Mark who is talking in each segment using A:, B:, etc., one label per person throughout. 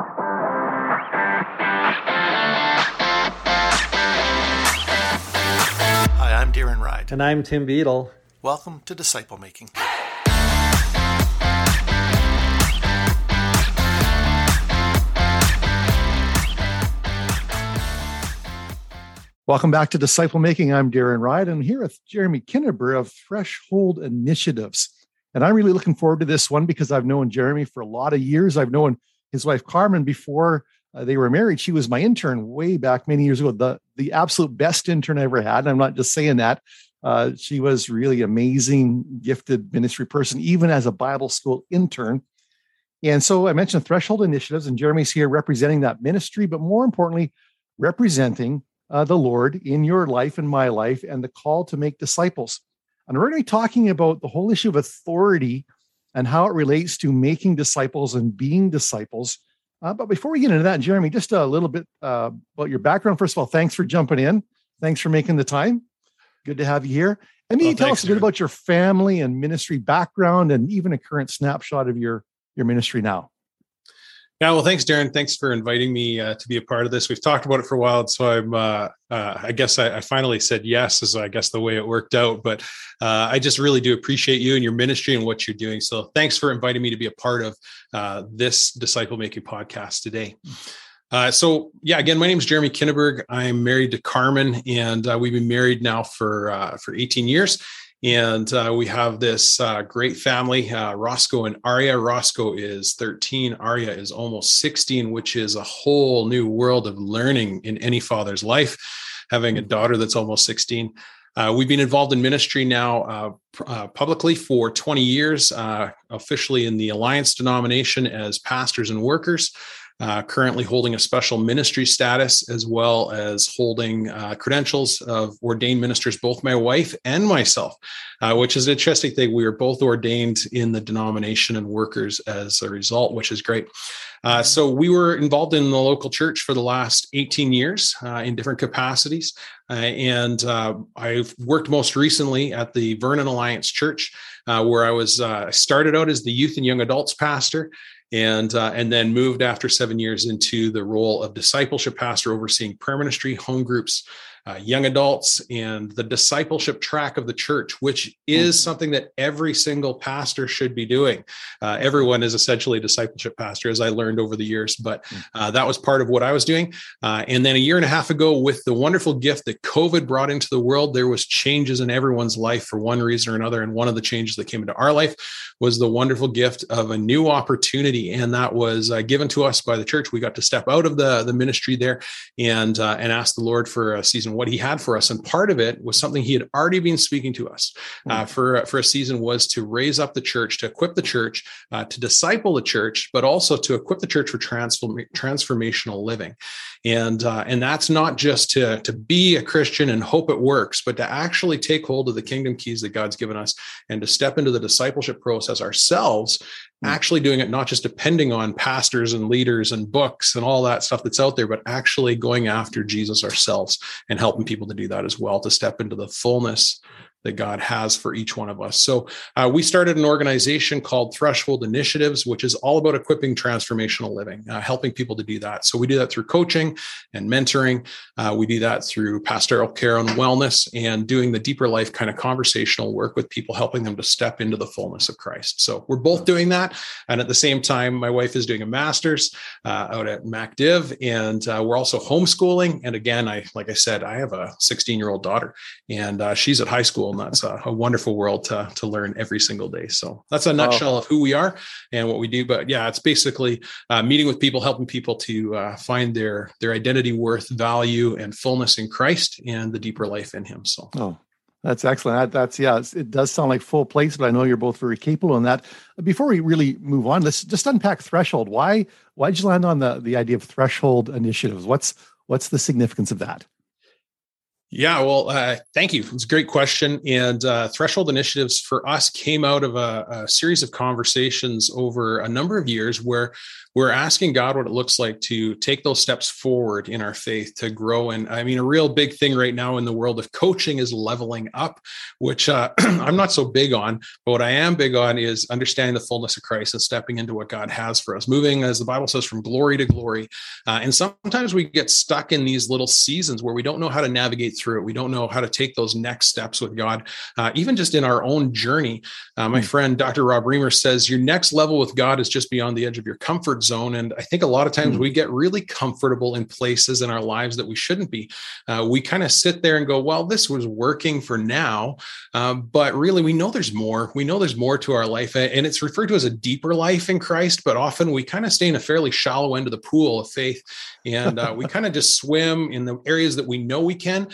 A: Hi, I'm Darren Ride.
B: And I'm Tim Beadle.
A: Welcome to Disciple Making.
C: Welcome back to Disciple Making. I'm Darren Ride. I'm here with Jeremy Kinneberg of Threshold Initiatives. And I'm really looking forward to this one because I've known Jeremy for a lot of years. I've known his wife Carmen before uh, they were married. She was my intern way back many years ago, the, the absolute best intern I ever had. And I'm not just saying that. Uh, she was really amazing, gifted ministry person, even as a Bible school intern. And so I mentioned Threshold Initiatives, and Jeremy's here representing that ministry, but more importantly, representing uh, the Lord in your life and my life and the call to make disciples. And we're going to be talking about the whole issue of authority and how it relates to making disciples and being disciples. Uh, but before we get into that, Jeremy, just a little bit uh, about your background. First of all, thanks for jumping in. Thanks for making the time. Good to have you here. And well, you tell us a bit about your family and ministry background and even a current snapshot of your, your ministry now.
D: Yeah, well, thanks, Darren. Thanks for inviting me uh, to be a part of this. We've talked about it for a while, so I'm. Uh, uh, I guess I, I, finally said yes, is I guess the way it worked out. But uh, I just really do appreciate you and your ministry and what you're doing. So thanks for inviting me to be a part of uh, this disciple making podcast today. Uh, so yeah, again, my name is Jeremy Kinneberg. I'm married to Carmen, and we've been married now for for 18 years and uh, we have this uh, great family, uh, Roscoe and Arya. Roscoe is 13, Arya is almost 16, which is a whole new world of learning in any father's life, having a daughter that's almost 16. Uh, we've been involved in ministry now uh, uh, publicly for 20 years, officially in the Alliance denomination as pastors and workers uh, currently holding a special ministry status as well as holding uh, credentials of ordained ministers, both my wife and myself, uh, which is an interesting thing. We are both ordained in the denomination and workers as a result, which is great. Uh, so we were involved in the local church for the last 18 years uh, in different capacities. Uh, and uh, I've worked most recently at the Vernon Alliance Church, uh, where I was uh, started out as the youth and young adults pastor and uh, and then moved after seven years into the role of discipleship pastor, overseeing prayer ministry, home groups, uh, young adults and the discipleship track of the church, which is mm-hmm. something that every single pastor should be doing. Uh, everyone is essentially a discipleship pastor, as I learned over the years, but mm. uh, that was part of what I was doing. Uh, and then a year and a half ago, with the wonderful gift that COVID brought into the world, there was changes in everyone's life for one reason or another. And one of the changes that came into our life was the wonderful gift of a new opportunity, and that was uh, given to us by the church. We got to step out of the the ministry there and uh, and ask the Lord for a season what he had for us. And part of it was something he had already been speaking to us uh, hmm. for, for a season was to raise up the church, to equip the church, uh, to disciple the church, but also to equip the church for transform, transformational living. And, uh, and that's not just to, to be a Christian and hope it works, but to actually take hold of the kingdom keys that God's given us and to step into the discipleship process ourselves. Hmm. actually doing it not just depending on pastors and leaders and books and all that stuff that's out there, but actually going after Jesus ourselves and helping people to do that as well, to step into the fullness that God has for each one of us. So uh, we started an organization called Threshold Initiatives, which is all about equipping transformational living, uh, helping people to do that. So we do that through coaching and mentoring. Uh, we do that through pastoral care and wellness and doing the deeper life kind of conversational work with people, helping them to step into the fullness of Christ. So we're both doing that. And at the same time, my wife is doing a master's uh, out at MacDiv, and uh, we're also homeschooling. And again, I like I said, I have a 16 year old daughter, and uh, she's at high school and that's a, a, wonderful world to to learn every single day. So that's a nutshell oh. of who we are and what we do. But yeah, it's basically uh, meeting with people, helping people to uh, find their their identity, worth, value, and fullness in Christ and the deeper life in Him. So.
C: Oh. That's excellent. That, that's yeah. it does sound like full place, but I know you're both very capable in that. Before we really move on, let's just unpack threshold. Why why did you land on the the idea of threshold initiatives? What's what's the significance of that?
D: Yeah, well, uh, thank you. It's a great question. And uh, Threshold Initiatives for us came out of a, a, series of conversations over a number of years where we're asking God what it looks like to take those steps forward in our faith to grow. And I mean, a real big thing right now in the world of coaching is leveling up, which uh, I'm not so big on. But what I am big on is understanding the fullness of Christ and stepping into what God has for us, moving, as the Bible says, from glory to glory. Uh, and sometimes we get stuck in these little seasons where we don't know how to navigate through it. We don't know how to take those next steps with God, uh, even just in our own journey. Uh, my hmm. friend, Dr. Rob Reimer, says your next level with God is just beyond the edge of your comfort zone. And I think a lot of times mm-hmm. we get really comfortable in places in our lives that we shouldn't be. Uh, we kind of sit there and go, well, this was working for now. Um, but really, we know there's more. We know there's more to our life. And it's referred to as a deeper life in Christ. But often we kind of stay in a fairly shallow end of the pool of faith. And uh, we kind of just swim in the areas that we know we can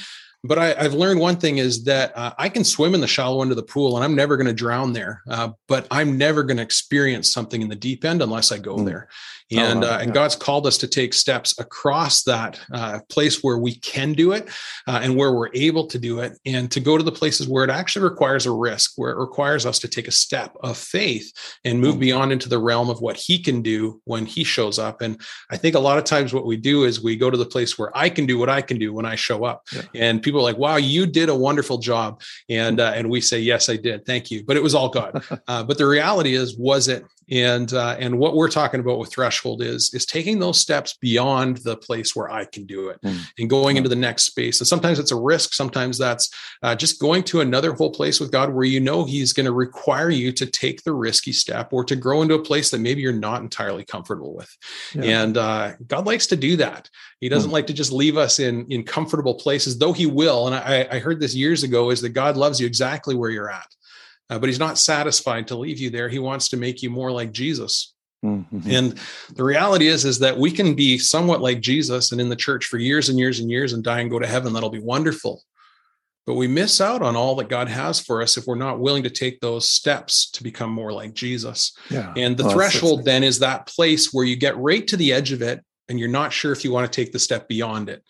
D: but I, have learned one thing is that uh, I can swim in the shallow end of the pool and I'm never going to drown there. Uh, but I'm never going to experience something in the deep end unless I go mm. there. Oh, and oh, uh, and yeah. God's called us to take steps across that uh, place where we can do it uh, and where we're able to do it, and to go to the places where it actually requires a risk, where it requires us to take a step of faith and move mm. beyond into the realm of what He can do when He shows up. And I think a lot of times what we do is we go to the place where I can do what I can do when I show up, yeah. and people are like, "Wow, you did a wonderful job," and uh, and we say, "Yes, I did, thank you," but it was all God. Uh, but the reality is, was it and uh, and what we're talking about with threshold is is taking those steps beyond the place where i can do it mm. and going into the next space and sometimes it's a risk sometimes that's uh, just going to another whole place with god where you know he's going to require you to take the risky step or to grow into a place that maybe you're not entirely comfortable with yeah. and uh, god likes to do that he doesn't mm. like to just leave us in in comfortable places though he will and I, I heard this years ago is that god loves you exactly where you're at uh, but he's not satisfied to leave you there. He wants to make you more like Jesus. Mm-hmm. And the reality is, is that we can be somewhat like Jesus and in the church for years and years and years and die and go to heaven. That'll be wonderful. But we miss out on all that God has for us if we're not willing to take those steps to become more like Jesus. Yeah. And the well, threshold then is that place where you get right to the edge of it and you're not sure if you want to take the step beyond it.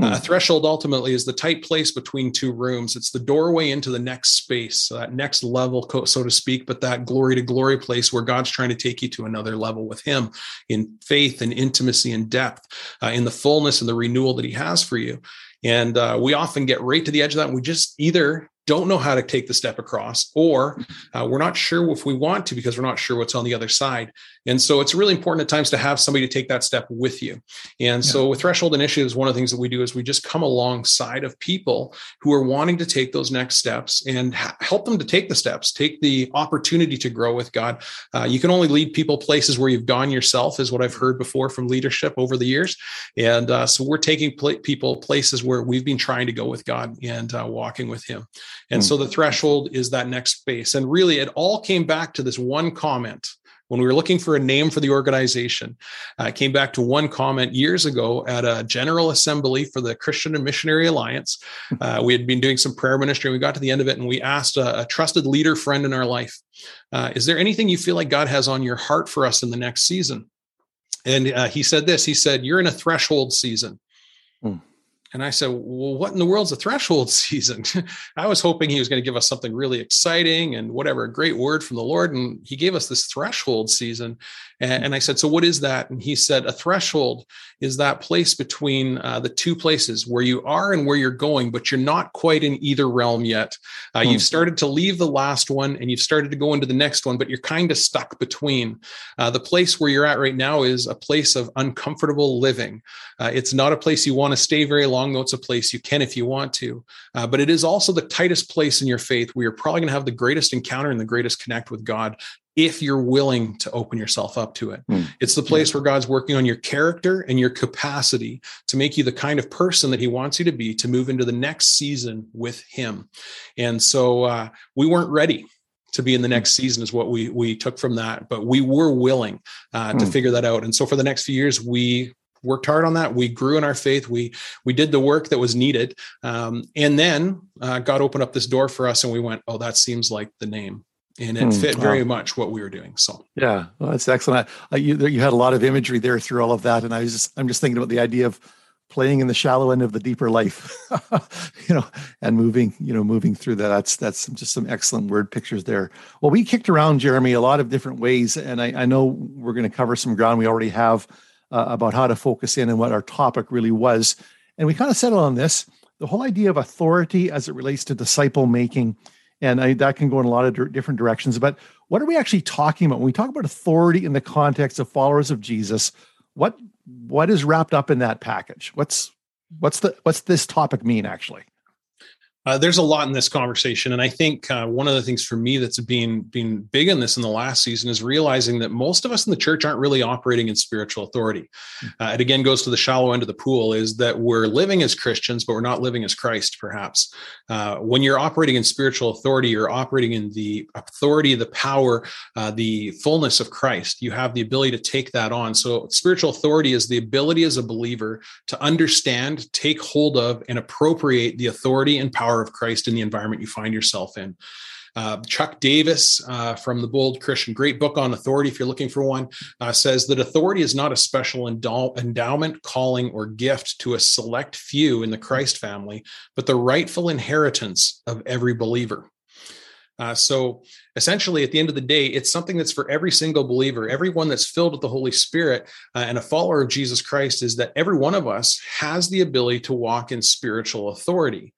D: Mm. Uh, threshold ultimately is the tight place between two rooms. It's the doorway into the next space, so that next level, so to speak, but that glory to glory place where God's trying to take you to another level with Him in faith and intimacy and depth, uh, in the fullness and the renewal that He has for you. And uh, we often get right to the edge of that. And we just either don't know how to take the step across, or uh, we're not sure if we want to because we're not sure what's on the other side. And so it's really important at times to have somebody to take that step with you. And yeah. so with Threshold Initiatives, one of the things that we do is we just come alongside of people who are wanting to take those next steps and ha- help them to take the steps, take the opportunity to grow with God. Uh, you can only lead people places where you've gone yourself, is what I've heard before from leadership over the years. And uh, so we're taking pl- people places where we've been trying to go with God and uh, walking with Him. And mm-hmm. so the threshold is that next space. And really, it all came back to this one comment when we were looking for a name for the organization. Uh, I came back to one comment years ago at a general assembly for the Christian and Missionary Alliance. Uh, we had been doing some prayer ministry. And we got to the end of it and we asked a, a trusted leader friend in our life, uh, Is there anything you feel like God has on your heart for us in the next season? And uh, he said this He said, You're in a threshold season. Mm. And I said, Well, what in the world's a threshold season? I was hoping he was going to give us something really exciting and whatever, a great word from the Lord. And he gave us this threshold season. And, and I said, So what is that? And he said, A threshold is that place between uh, the two places where you are and where you're going, but you're not quite in either realm yet. Uh, hmm. You've started to leave the last one and you've started to go into the next one, but you're kind of stuck between. Uh, the place where you're at right now is a place of uncomfortable living. Uh, it's not a place you want to stay very long, though it's a place you can if you want to. Uh, but it is also the tightest place in your faith where you're probably going to have the greatest encounter and the greatest connect with God if you're willing to open yourself up to it. Mm. It's the place yeah. where God's working on your character and your capacity to make you the kind of person that He wants you to be to move into the next season with Him. And so uh, we weren't ready to be in the hmm. next season is what we we took from that but we were willing uh, to mm. figure that out and so for the next few years we worked hard on that we grew in our faith we we did the work that was needed um, and then uh, god opened up this door for us and we went oh that seems like the name and it hmm, fit very wow. much what we were doing. So
C: yeah, well, that's excellent. Uh, you you had a lot of imagery there through all of that, and I was just I'm just thinking about the idea of playing in the shallow end of the deeper life, you know, and moving, you know, moving through that. That's that's just some excellent word pictures there. Well, we kicked around Jeremy a lot of different ways, and I, I know we're going to cover some ground we already have uh, about how to focus in and what our topic really was, and we kind of settled on this: the whole idea of authority as it relates to disciple making, and I, that can go in a lot of different directions. But what are we actually talking about when we talk about authority in the context of followers of Jesus? What what is wrapped up in that package? What's what's the what's this topic mean actually?
D: Uh, there's a lot in this conversation, and I think uh, one of the things for me that's been been big in this in the last season is realizing that most of us in the church aren't really operating in spiritual authority. Hmm. Uh, it again goes to the shallow end of the pool: is that we're living as Christians, but we're not living as Christ. Perhaps uh, when you're operating in spiritual authority, you're operating in the authority, the power, uh, the fullness of Christ. You have the ability to take that on. So, spiritual authority is the ability as a believer to understand, take hold of, and appropriate the authority and power of Christ in the environment you find yourself in. Uh, Chuck Davis uh, from the Bold Christian, great book on authority, if you're looking for one, uh, says that authority is not a special endow- endowment, calling, or gift to a select few in the Christ family, but the rightful inheritance of every believer. Uh, so essentially, at the end of the day, it's something that's for every single believer, everyone that's filled with the Holy Spirit uh, and a follower of Jesus Christ, is that every one of us has the ability to walk in spiritual authority.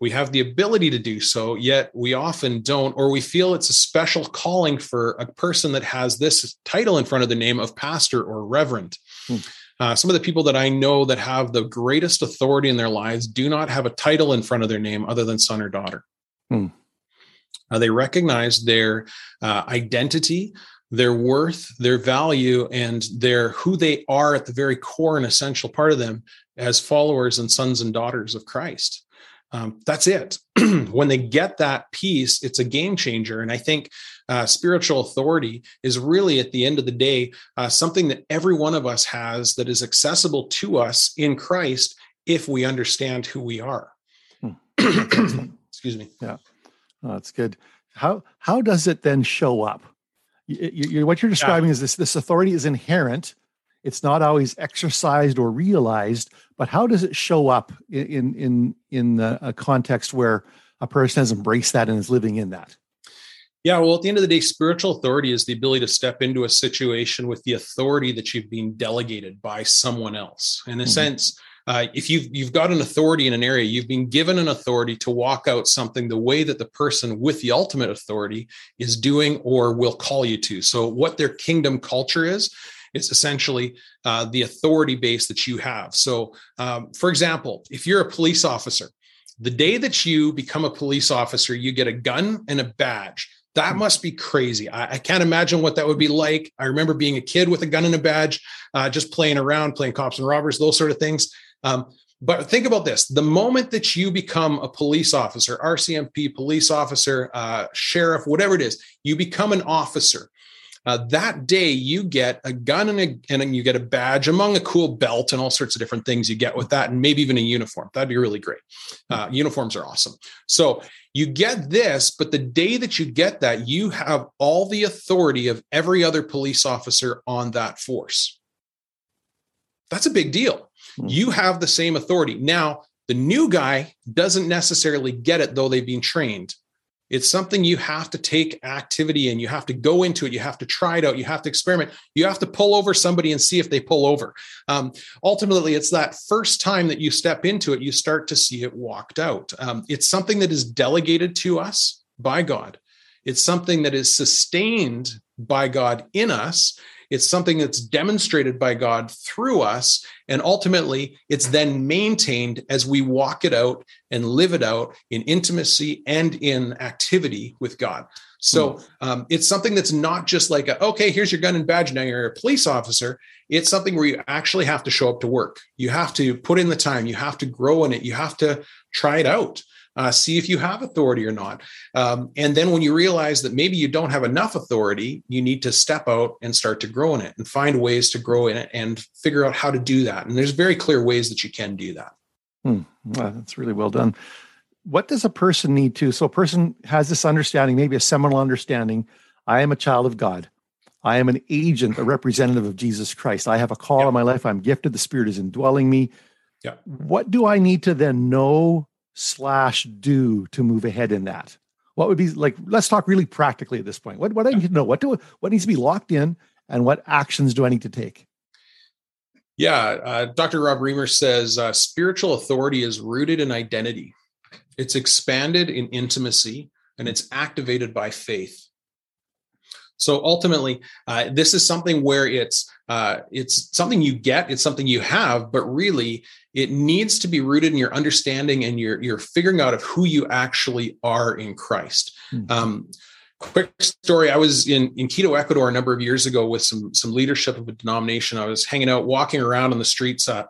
D: We have the ability to do so, yet we often don't, or we feel it's a special calling for a person that has this title in front of the name of pastor or reverend. Hmm. Uh, some of the people that I know that have the greatest authority in their lives do not have a title in front of their name other than son or daughter. Hmm. Uh, they recognize their uh, identity, their worth, their value, and their who they are at the very core and essential part of them as followers and sons and daughters of Christ. Um, that's it. when they get that piece, it's a game changer. And I think uh, spiritual authority is really, at the end of the day, uh, something that every one of us has that is accessible to us in Christ if we understand who we are. Hmm. Excuse me.
C: Yeah. Oh, that's good. How how does it then show up? You, you, what you're describing yeah. is this this authority is inherent. It's not always exercised or realized, but how does it show up in in in a context where a person has embraced that and is living in that?
D: Yeah, well, at the end of the day, spiritual authority is the ability to step into a situation with the authority that you've been delegated by someone else. In a mm-hmm. sense, uh, if you've you've got an authority in an area, you've been given an authority to walk out something the way that the person with the ultimate authority is doing or will call you to. So, what their kingdom culture is, it's essentially uh, the authority base that you have. So, um, for example, if you're a police officer, the day that you become a police officer, you get a gun and a badge. That must be crazy. I, I, can't imagine what that would be like. I remember being a kid with a gun and a badge, uh, just playing around, playing cops and robbers, those sort of things. Um, but think about this the moment that you become a police officer, RCMP, police officer, uh, sheriff, whatever it is, you become an officer. Uh, that day, you get a gun and, a, and you get a badge among a cool belt and all sorts of different things you get with that, and maybe even a uniform. That'd be really great. Uh, uniforms are awesome. So you get this, but the day that you get that, you have all the authority of every other police officer on that force. That's a big deal. Hmm. You have the same authority. Now, the new guy doesn't necessarily get it, though they've been trained. It's something you have to take activity and you have to go into it. You have to try it out. You have to experiment. You have to pull over somebody and see if they pull over. Um, ultimately, it's that first time that you step into it, you start to see it walked out. Um, it's something that is delegated to us by God. It's something that is sustained by God in us. It's something that's demonstrated by God through us. And ultimately, it's then maintained as we walk it out and live it out in intimacy and in activity with God. So hmm. um, it's something that's not just like, a, okay, here's your gun and badge. Now you're a police officer. It's something where you actually have to show up to work. You have to put in the time. You have to grow in it. You have to try it out uh, see if you have authority or not. Um, and then when you realize that maybe you don't have enough authority, you need to step out and start to grow in it and find ways to grow in it and figure out how to do that. And there's very clear ways that you can do that.
C: Hmm. Well, that's really well done. What does a person need to? So, a person has this understanding, maybe a seminal understanding I am a child of God. I am an agent, a representative of Jesus Christ. I have a call in my life. I'm gifted. The Spirit is indwelling me.
D: Yeah.
C: What do I need to then know slash do to move ahead in that? What would be like? Let's talk really practically at this point. What what I need to know? What do what needs to be locked in, and what actions do I need to take?
D: Yeah, uh, Dr. Rob Reimer says uh, spiritual authority is rooted in identity. It's expanded in intimacy, and it's activated by faith. So ultimately, uh, this is something where it's uh, it's something you get, it's something you have, but really it needs to be rooted in your understanding and your your figuring out of who you actually are in Christ. Mm-hmm. Um, quick story: I was in in Quito, Ecuador, a number of years ago with some some leadership of a denomination. I was hanging out, walking around on the streets. Uh,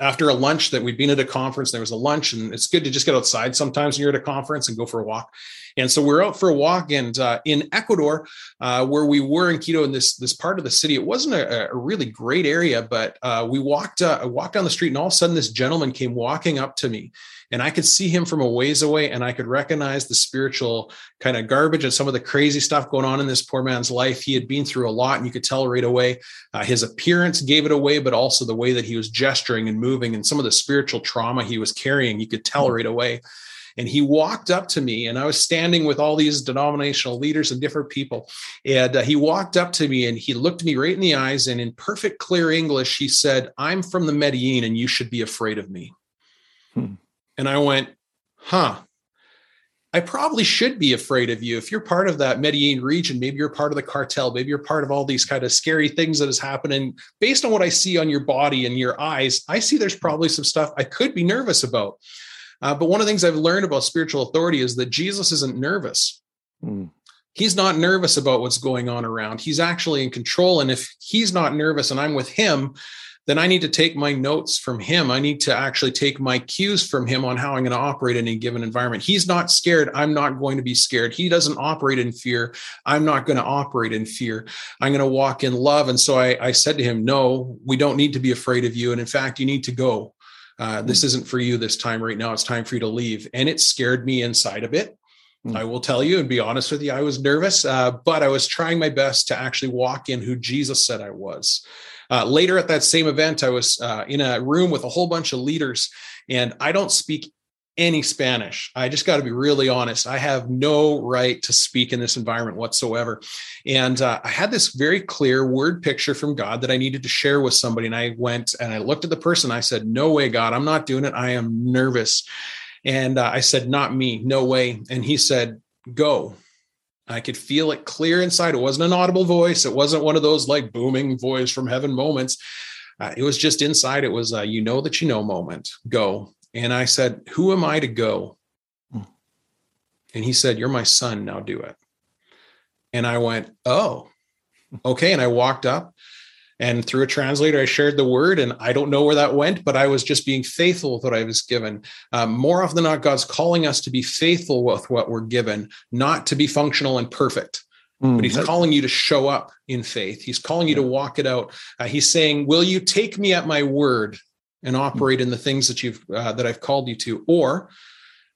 D: after a lunch that we'd been at a conference, there was a lunch, and it's good to just get outside sometimes when you're at a conference and go for a walk. And so we're out for a walk, and uh, in Ecuador, uh, where we were in Quito, in this this part of the city, it wasn't a, a really great area, but uh, we walked uh, walked down the street, and all of a sudden, this gentleman came walking up to me, and I could see him from a ways away, and I could recognize the spiritual kind of garbage and some of the crazy stuff going on in this poor man's life. He had been through a lot, and you could tell right away. Uh, his appearance gave it away, but also the way that he was gesturing and moving, and some of the spiritual trauma he was carrying, you could tell right away. And he walked up to me, and I was standing with all these denominational leaders and different people. And uh, he walked up to me and he looked me right in the eyes. And in perfect, clear English, he said, I'm from the Medellin, and you should be afraid of me. Hmm. And I went, huh. I probably should be afraid of you. If you're part of that Medellin region, maybe you're part of the cartel, maybe you're part of all these kind of scary things that is happening. Based on what I see on your body and your eyes, I see there's probably some stuff I could be nervous about. Uh, but one of the things I've learned about spiritual authority is that Jesus isn't nervous. Mm. He's not nervous about what's going on around. He's actually in control. And if he's not nervous and I'm with him, then I need to take my notes from him. I need to actually take my cues from him on how I'm going to operate in a given environment. He's not scared. I'm not going to be scared. He doesn't operate in fear. I'm not going to operate in fear. I'm going to walk in love. And so I, I said to him, No, we don't need to be afraid of you. And in fact, you need to go. Uh, this hmm. isn't for you this time right now. It's time for you to leave. And it scared me inside a bit. Mm. I will tell you and be honest with you, I was nervous, uh, but I was trying my best to actually walk in who Jesus said I was. Uh, later at that same event, I was uh, in a room with a whole bunch of leaders, and I don't speak any Spanish. I just got to be really honest. I have no right to speak in this environment whatsoever. And uh, I had this very clear word picture from God that I needed to share with somebody. And I went and I looked at the person. I said, No way, God, I'm not doing it. I am nervous. And uh, I said, Not me, no way. And he said, Go. I could feel it clear inside. It wasn't an audible voice. It wasn't one of those like booming voice from heaven moments. Uh, it was just inside. It was, a, you know that you know moment. Go. And I said, Who am I to go? Hmm. And he said, You're my son. Now do it. And I went, Oh, okay. And I walked up and through a translator, I shared the word. And I don't know where that went, but I was just being faithful with what I was given. Um, more often than not, God's calling us to be faithful with what we're given, not to be functional and perfect. Mm, but he's calling you to show up in faith. He's calling you to walk it out. Uh, he's saying, "Will you take me at my word?" and hmm. operate in the things that you've uh, that I've called you to, or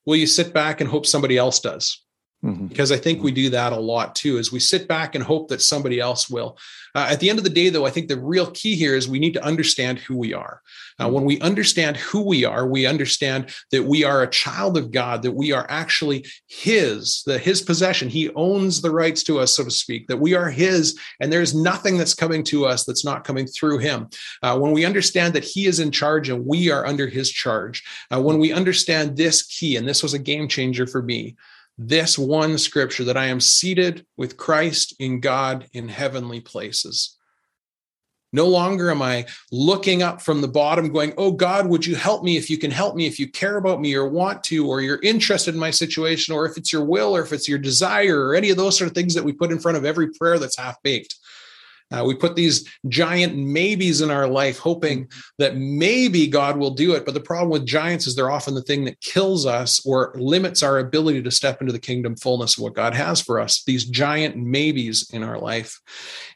D: will you sit back and hope somebody else does? Mm-hmm. Because I think we do that a lot too, is we sit back and hope that somebody else will. Uh, at the end of the day, though, I think the real key here is we need to understand who we are. Uh, when we understand who we are, we understand that we are a child of God, that we are actually His, the His possession. He owns the rights to us, so to speak. That we are His, and there's nothing that's coming to us that's not coming through Him. Uh, when we understand that He is in charge and we are under His charge, uh, when we understand this key, and this was a game changer for me this one scripture that I am seated with Christ in God in heavenly places. No longer am I looking up from the bottom going, Oh God, would you help me if you can help me, if you care about me or want to, or you're interested in my situation, or if it's your will, or if it's your desire, or any of those sort of things that we put in front of every prayer that's half baked. Uh, we put these giant maybes in our life, hoping that maybe God will do it. But the problem with giants is they're often the thing that kills us or limits our ability to step into the kingdom fullness of what God has for us. These giant maybes in our life.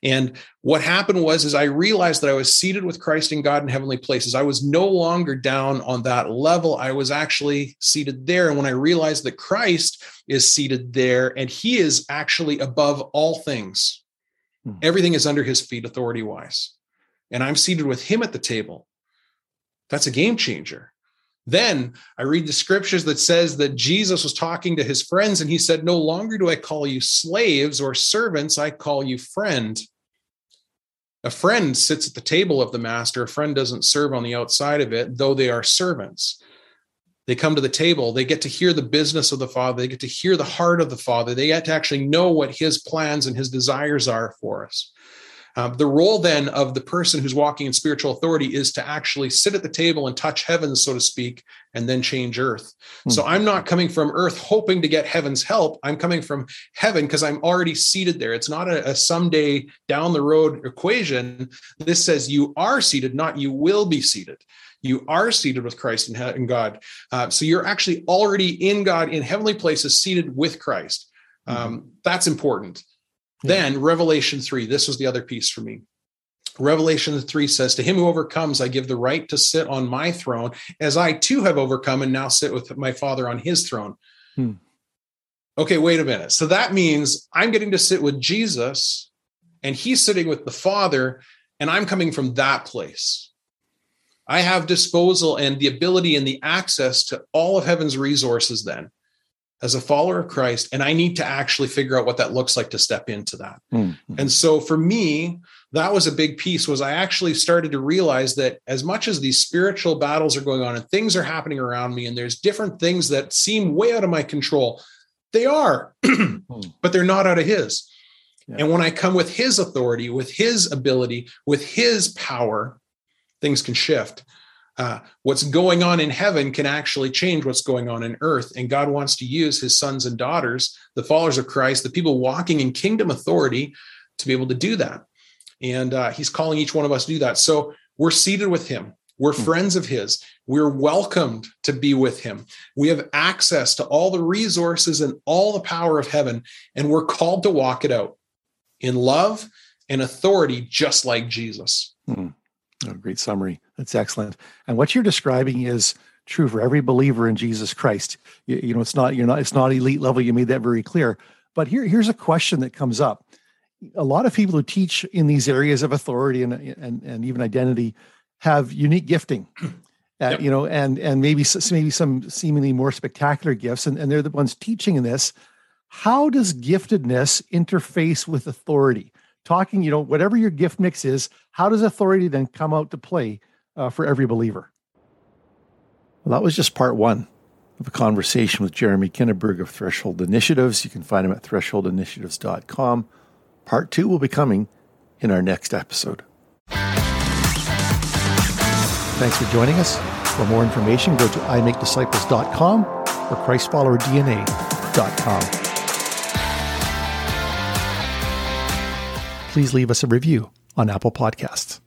D: And what happened was, is I realized that I was seated with Christ in God in heavenly places. I was no longer down on that level. I was actually seated there. And when I realized that Christ is seated there and he is actually above all things Hmm. Everything is under his feet, authority wise. And I'm seated with him at the table. That's a game changer. Then I read the scriptures that says that Jesus was talking to his friends and he said, No longer do I call you slaves or servants, I call you friend. A friend sits at the table of the master. A friend doesn't serve on the outside of it, though they are servants. They come to the table, they get to hear the business of the Father, they get to hear the heart of the Father, they get to actually know what his plans and his desires are for us. Um, the role then of the person who's walking in spiritual authority is to actually sit at the table and touch heaven, so to speak, and then change earth. Mm-hmm. So I'm not coming from earth hoping to get heaven's help. I'm coming from heaven because I'm already seated there. It's not a, a someday down the road equation. This says you are seated, not you will be seated you are seated with Christ in, in God. Uh, so you're actually already in God in heavenly places, seated with Christ. Um, mm-hmm. That's important. Then Revelation 3, this was the other piece for me. Revelation 3 says, To him who overcomes, I give the right to sit on my throne, as I too have overcome and now sit with my Father on his throne. Hmm. Okay, wait a minute. So that means I'm getting to sit with Jesus and he's sitting with the Father, and I'm coming from that place. I have disposal and the ability and the access to all of heaven's resources then as a follower of Christ, and I need to actually figure out what that looks like to step into that. Mm-hmm. And so for me, that was a big piece was I actually started to realize that as much as these spiritual battles are going on and things are happening around me and there's different things that seem way out of my control, they are, but they're not out of his. Yeah. And when I come with his authority, with his ability, with his power, things can shift uh, what's going on in heaven can actually change what's going on in earth. And God wants to use his sons and daughters, the followers of Christ, the people walking in kingdom authority, to be able to do that. And uh, he's calling each one of us to do that. So we're seated with him. We're hmm. friends of his. We're welcomed to be with him. We have access to all the resources and all the power of heaven, and we're called to walk it out in love and authority, just like Jesus.
C: Hmm. Oh, great summary. That's excellent. And what you're describing is true for every believer in Jesus Christ. You, you, know, it's not you're not it's not elite level. You made that very clear. But here here's a question that comes up. A lot of people who teach in these areas of authority and and, and even identity have unique gifting. Uh, yep. You know, and and maybe maybe some seemingly more spectacular gifts, and, and they're the ones teaching in this. How does giftedness interface with authority? Talking, you know, whatever your gift mix is, how does authority then come out to play uh, for every believer? Well, that was just part one of a conversation with Jeremy Kinneberg of Threshold Initiatives. You can find him at thresholdinitiatives.com. Part two will be coming in our next episode. Thanks for joining us. For more information, go to imakedisciples.com or ChristFollowerDNA.com. please leave us a review on Apple Podcasts.